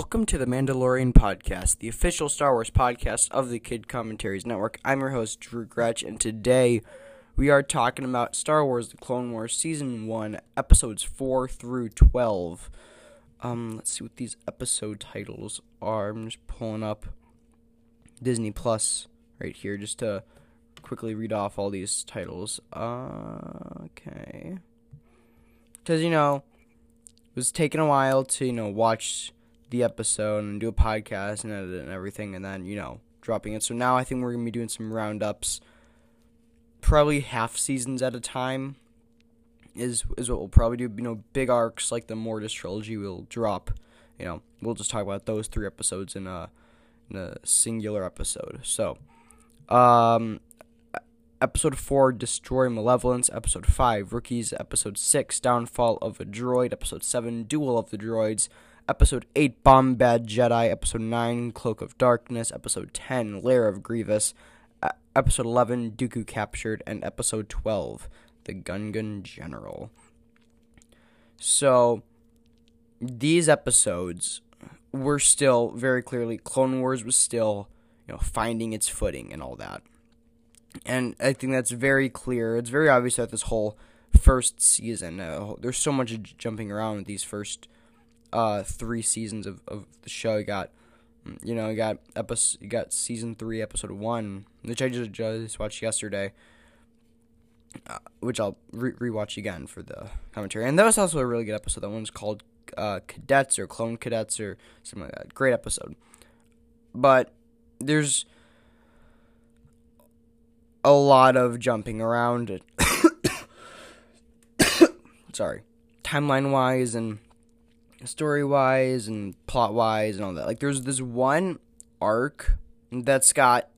Welcome to the Mandalorian Podcast, the official Star Wars podcast of the Kid Commentaries Network. I'm your host, Drew Gretch, and today we are talking about Star Wars The Clone Wars Season 1, Episodes 4 through 12. Um, let's see what these episode titles are. I'm just pulling up Disney Plus right here just to quickly read off all these titles. Uh, okay. Because, you know, it was taking a while to, you know, watch the episode and do a podcast and edit it and everything, and then you know dropping it. So now I think we're gonna be doing some roundups, probably half seasons at a time. Is is what we'll probably do. You know, big arcs like the Mortis trilogy will drop. You know, we'll just talk about those three episodes in a in a singular episode. So, um, episode 4 destroy malevolence episode 5 rookies episode 6 downfall of a droid episode 7 duel of the droids Episode 8, Bombad Jedi. Episode 9, Cloak of Darkness. Episode 10, Lair of Grievous. Episode 11, Dooku Captured. And Episode 12, The Gungan General. So, these episodes were still very clearly, Clone Wars was still, you know, finding its footing and all that. And I think that's very clear. It's very obvious that this whole first season, uh, there's so much jumping around with these first uh, three seasons of, of the show. You got, you know, you got episode, you got season three, episode one, which I just, just watched yesterday, uh, which I'll re- rewatch again for the commentary. And that was also a really good episode. That one's called uh, Cadets or Clone Cadets or something like that. Great episode. But there's a lot of jumping around. Sorry, timeline wise and story wise and plot wise and all that. Like there's this one arc that's got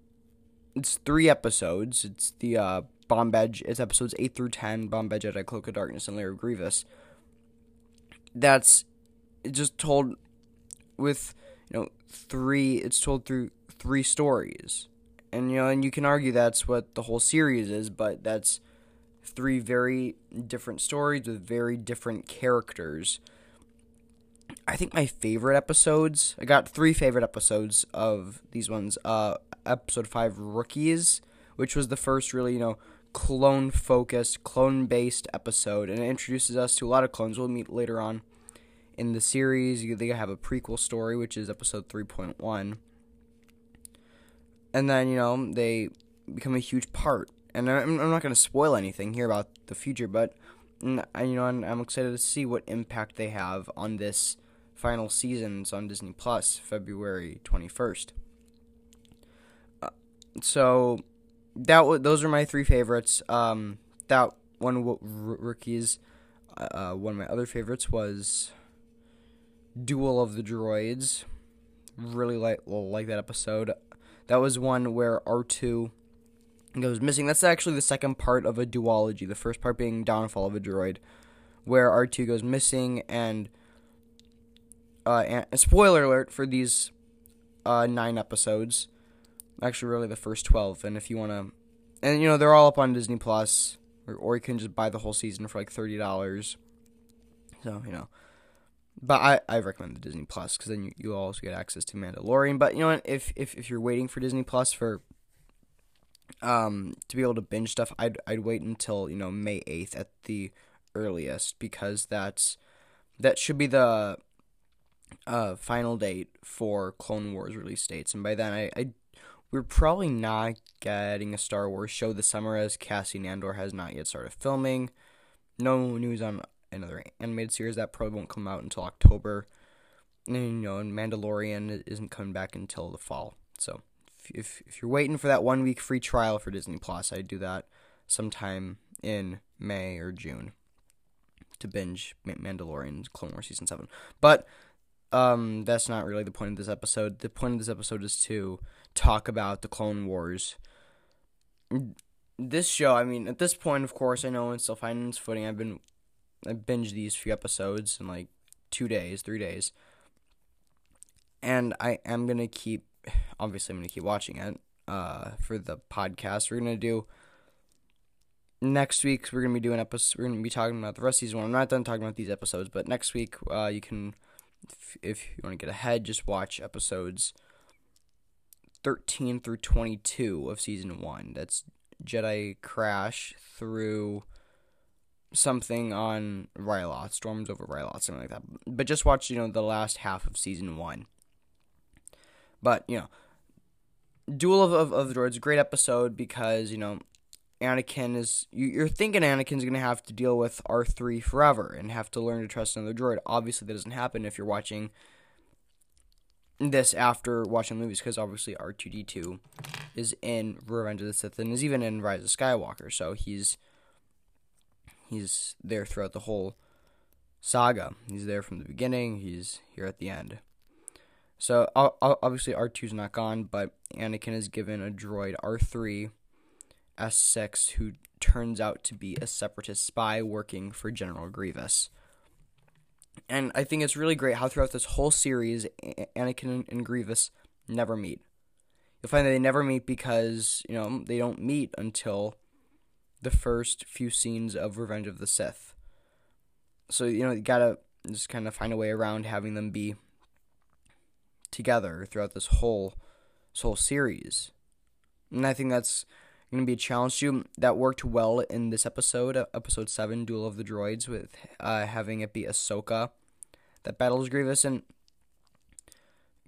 it's three episodes. It's the uh Bombad it's episodes eight through ten, Bombad Jedi, Cloak of Darkness, and Lair of Grievous. That's just told with you know three it's told through three stories. And you know, and you can argue that's what the whole series is, but that's three very different stories with very different characters I think my favorite episodes. I got three favorite episodes of these ones. Uh, episode five, rookies, which was the first really you know clone focused, clone based episode, and it introduces us to a lot of clones we'll meet later on in the series. They have a prequel story, which is episode three point one, and then you know they become a huge part. And I'm, I'm not going to spoil anything here about the future, but and, you know I'm, I'm excited to see what impact they have on this final seasons on Disney Plus, February 21st. Uh, so that w- those are my three favorites. Um, that one w- r- rookies. Uh, uh, one of my other favorites was Duel of the Droids. Really like like that episode. That was one where R two goes missing. That's actually the second part of a duology. The first part being Downfall of a Droid, where R two goes missing and uh, spoiler alert for these uh, nine episodes. Actually, really the first twelve. And if you want to, and you know they're all up on Disney Plus, or, or you can just buy the whole season for like thirty dollars. So you know, but I, I recommend the Disney Plus because then you, you also get access to Mandalorian. But you know what? If if if you're waiting for Disney Plus for um to be able to binge stuff, I'd I'd wait until you know May eighth at the earliest because that's that should be the uh, final date for Clone Wars release dates, and by then I, I we're probably not getting a Star Wars show this summer as Cassian Andor has not yet started filming. No news on another animated series that probably won't come out until October. And, you know, and Mandalorian isn't coming back until the fall. So if, if if you're waiting for that one week free trial for Disney Plus, I'd do that sometime in May or June to binge Mandalorian Clone Wars season seven. But um, that's not really the point of this episode. The point of this episode is to talk about the Clone Wars. This show, I mean, at this point, of course, I know it's still finding its footing. I've been, I binged these few episodes in like two days, three days, and I am gonna keep. Obviously, I'm gonna keep watching it. Uh, for the podcast, we're gonna do next week. We're gonna be doing episodes. We're gonna be talking about the rest of season one. I'm not done talking about these episodes, but next week, uh, you can if, if you want to get ahead, just watch episodes 13 through 22 of season 1. That's Jedi Crash through something on Ryloth, Storms over Ryloth, something like that. But just watch, you know, the last half of season 1. But, you know, Duel of, of, of the Droids, great episode because, you know, Anakin is you're thinking Anakin's going to have to deal with R3 forever and have to learn to trust another droid. Obviously, that doesn't happen if you're watching this after watching movies because obviously R2D2 is in Revenge of the Sith and is even in Rise of Skywalker, so he's he's there throughout the whole saga. He's there from the beginning. He's here at the end. So obviously R2's not gone, but Anakin is given a droid R3 S6, who turns out to be a separatist spy working for General Grievous. And I think it's really great how throughout this whole series, Anakin and Grievous never meet. You'll find that they never meet because, you know, they don't meet until the first few scenes of Revenge of the Sith. So, you know, you gotta just kind of find a way around having them be together throughout this whole this whole series. And I think that's going to be a challenge to. That worked well in this episode, uh, episode 7, Duel of the Droids, with uh, having it be Ahsoka that battles Grievous. And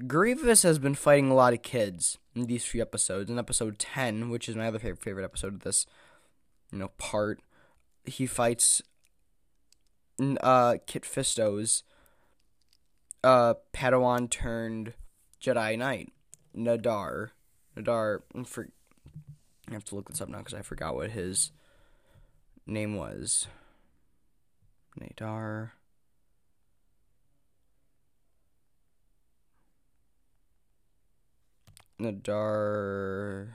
Grievous has been fighting a lot of kids in these few episodes. In episode 10, which is my other favorite, favorite episode of this, you know, part, he fights uh, Kit Fisto's uh, Padawan turned Jedi Knight, Nahdar. Nahdar, for I have to look this up now because I forgot what his name was. Nahdar. Nahdar.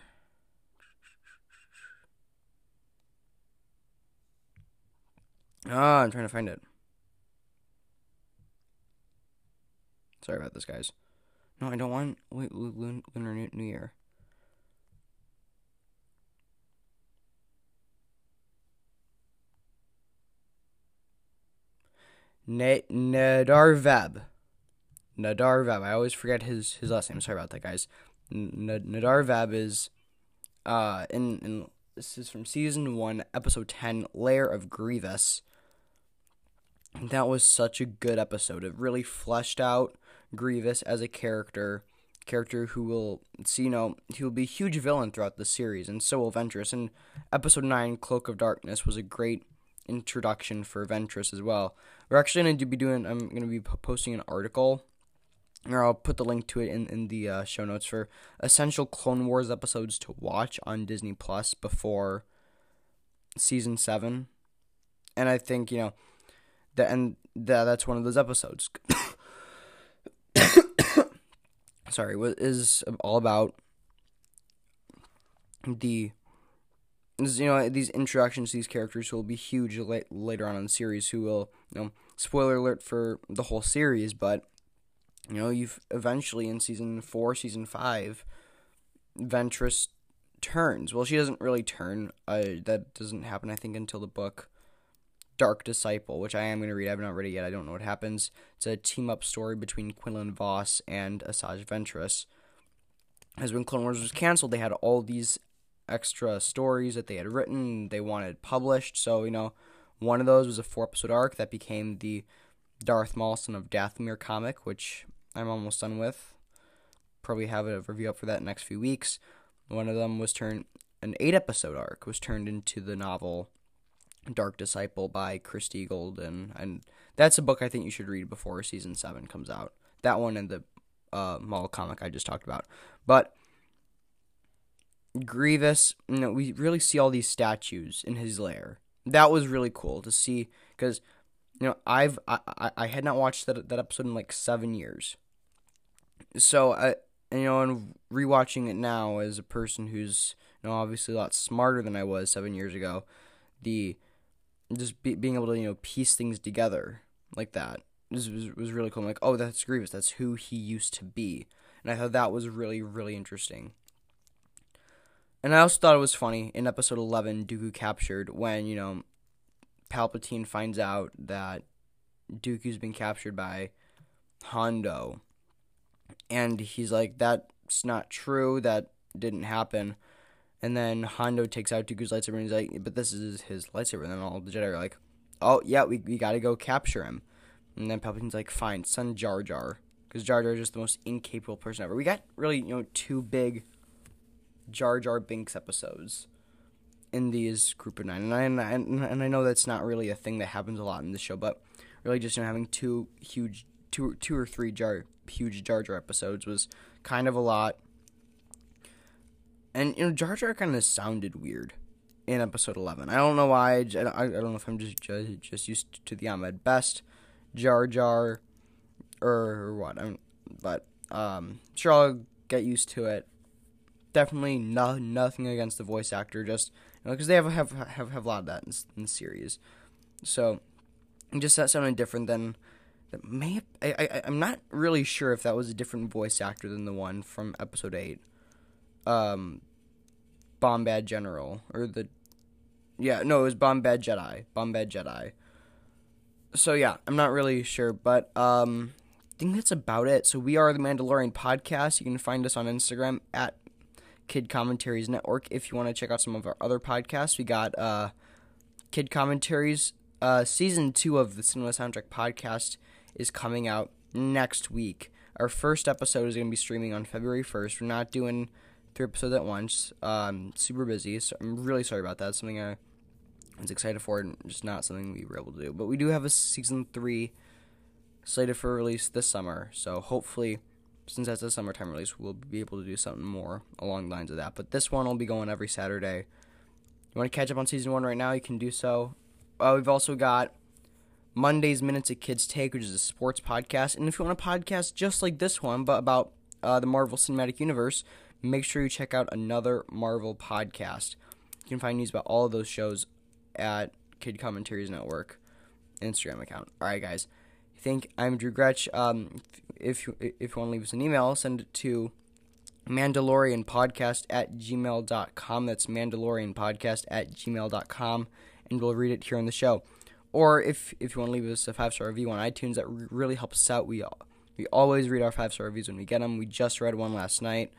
Ah, I'm trying to find it. Sorry about this, guys. No, I don't want wait, Lunar New Year. Nahdar Veb. Nahdar Veb. I always forget his his last name. Sorry about that, guys. Nahdar Veb is uh in in this is from season one, episode ten, Lair of Grievous. That was such a good episode. It really fleshed out Grievous as a character, character who will see, you know, he will be a huge villain throughout the series, and so will Ventress. And episode nine, Cloak of Darkness, was a great introduction for Ventress as well. We're actually going to be doing, I'm going to be posting an article, or I'll put the link to it in, in the uh, show notes for essential Clone Wars episodes to watch on Disney Plus before season 7. And I think, you know, that, and that, that's one of those episodes. Sorry, what is all about the you know these introductions to these characters will be huge la- later on in the series who will you know spoiler alert for the whole series but you know you've eventually in season 4 season 5 ventress turns. Well she doesn't really turn. Uh, that doesn't happen i think until the book dark disciple which i am going to read. I've not read it yet. I don't know what happens. It's a team up story between quinlan vos and asajj ventress. As when clone wars was canceled they had all these extra stories that they had written, they wanted published. So, you know, one of those was a four episode arc that became the Darth Maul Son of Dathomir comic, which I'm almost done with. Probably have a review up for that next few weeks. One of them was turned, an eight episode arc was turned into the novel Dark Disciple by Christie Golden. And that's a book I think you should read before season seven comes out. That one and the uh, Maul comic I just talked about. But Grievous, you know, we really see all these statues in his lair. That was really cool to see because you know I've I, I had not watched that that episode in like seven years. So I you know and rewatching it now as a person who's you know obviously a lot smarter than I was seven years ago, the just be, being able to you know piece things together like that was was really cool. I'm like, oh, that's Grievous. That's who he used to be, and I thought that was really really interesting. And I also thought it was funny in episode 11, Dooku captured, when, you know, Palpatine finds out that Dooku's been captured by Hondo. And he's like, that's not true. That didn't happen. And then Hondo takes out Dooku's lightsaber and he's like, but this is his lightsaber. And then all the Jedi are like, oh, yeah, we, we gotta go capture him. And then Palpatine's like, fine, send Jar Jar. Because Jar Jar is just the most incapable person ever. We got really, you know, two big Jar Jar Binks episodes in these group of nine. And I, and I, know that's not really a thing that happens a lot in the show, but really just you know, having two huge, two, two or three Jar, huge Jar Jar episodes was kind of a lot. And, you know, Jar Jar kind of sounded weird in episode 11. I don't know why. I, I, don't know if I'm just, just, just used to the Ahmed Best Jar Jar or what. I mean, but um, sure I'll get used to it. Definitely no, nothing against the voice actor, just because you know, they have, have have have a lot of that in, in the series. So just that sounded different than that may I, I I'm not really sure if that was a different voice actor than the one from episode eight. Um Bombad General or the yeah, no, it was Bombad Jedi. Bombad Jedi. So yeah, I'm not really sure, but um think that's about it. So we are the Mandalorian podcast. You can find us on Instagram at Kid Commentaries Network. If you want to check out some of our other podcasts, we got uh, Kid Commentaries. Uh, season two of the Cinema Soundtrack podcast is coming out next week. Our first episode is going to be streaming on February 1st. We're not doing three episodes at once. Um, super busy, so I'm really sorry about that. Something I was excited for, and just not something we were able to do. But we do have a season three slated for release this summer. So hopefully, since that's a summertime release, we'll be able to do something more along the lines of that. But this one will be going every Saturday. You want to catch up on season one right now? You can do so. Uh, we've also got Monday's Minutes of Kids Take, which is a sports podcast. And if you want a podcast just like this one, but about uh, the Marvel Cinematic Universe, make sure you check out another Marvel podcast. You can find news about all of those shows at Kid Commentaries Network Instagram account. All right, guys think I'm Drew Gretsch. Um, if you, if you want to leave us an email, send it to Mandalorian Podcast at gmail.com. That's Mandalorian Podcast at gmail.com, and we'll read it here on the show. Or if, if you want to leave us a five star review on iTunes, that really helps us out. We we always read our five star reviews when we get them. We just read one last night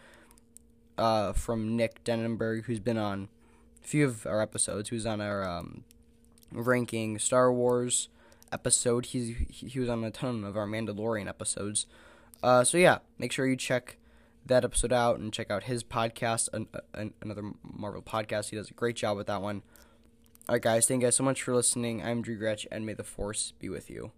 uh, from Nick Denenberg, who's been on a few of our episodes. Who's on our um, ranking Star Wars episode. He's he was on a ton of our Mandalorian episodes. Uh, so yeah, make sure you check that episode out and check out his podcast, an, an, another Marvel podcast. He does a great job with that one. All right, guys, thank you guys so much for listening. I'm Drew Gretsch, and may the Force be with you.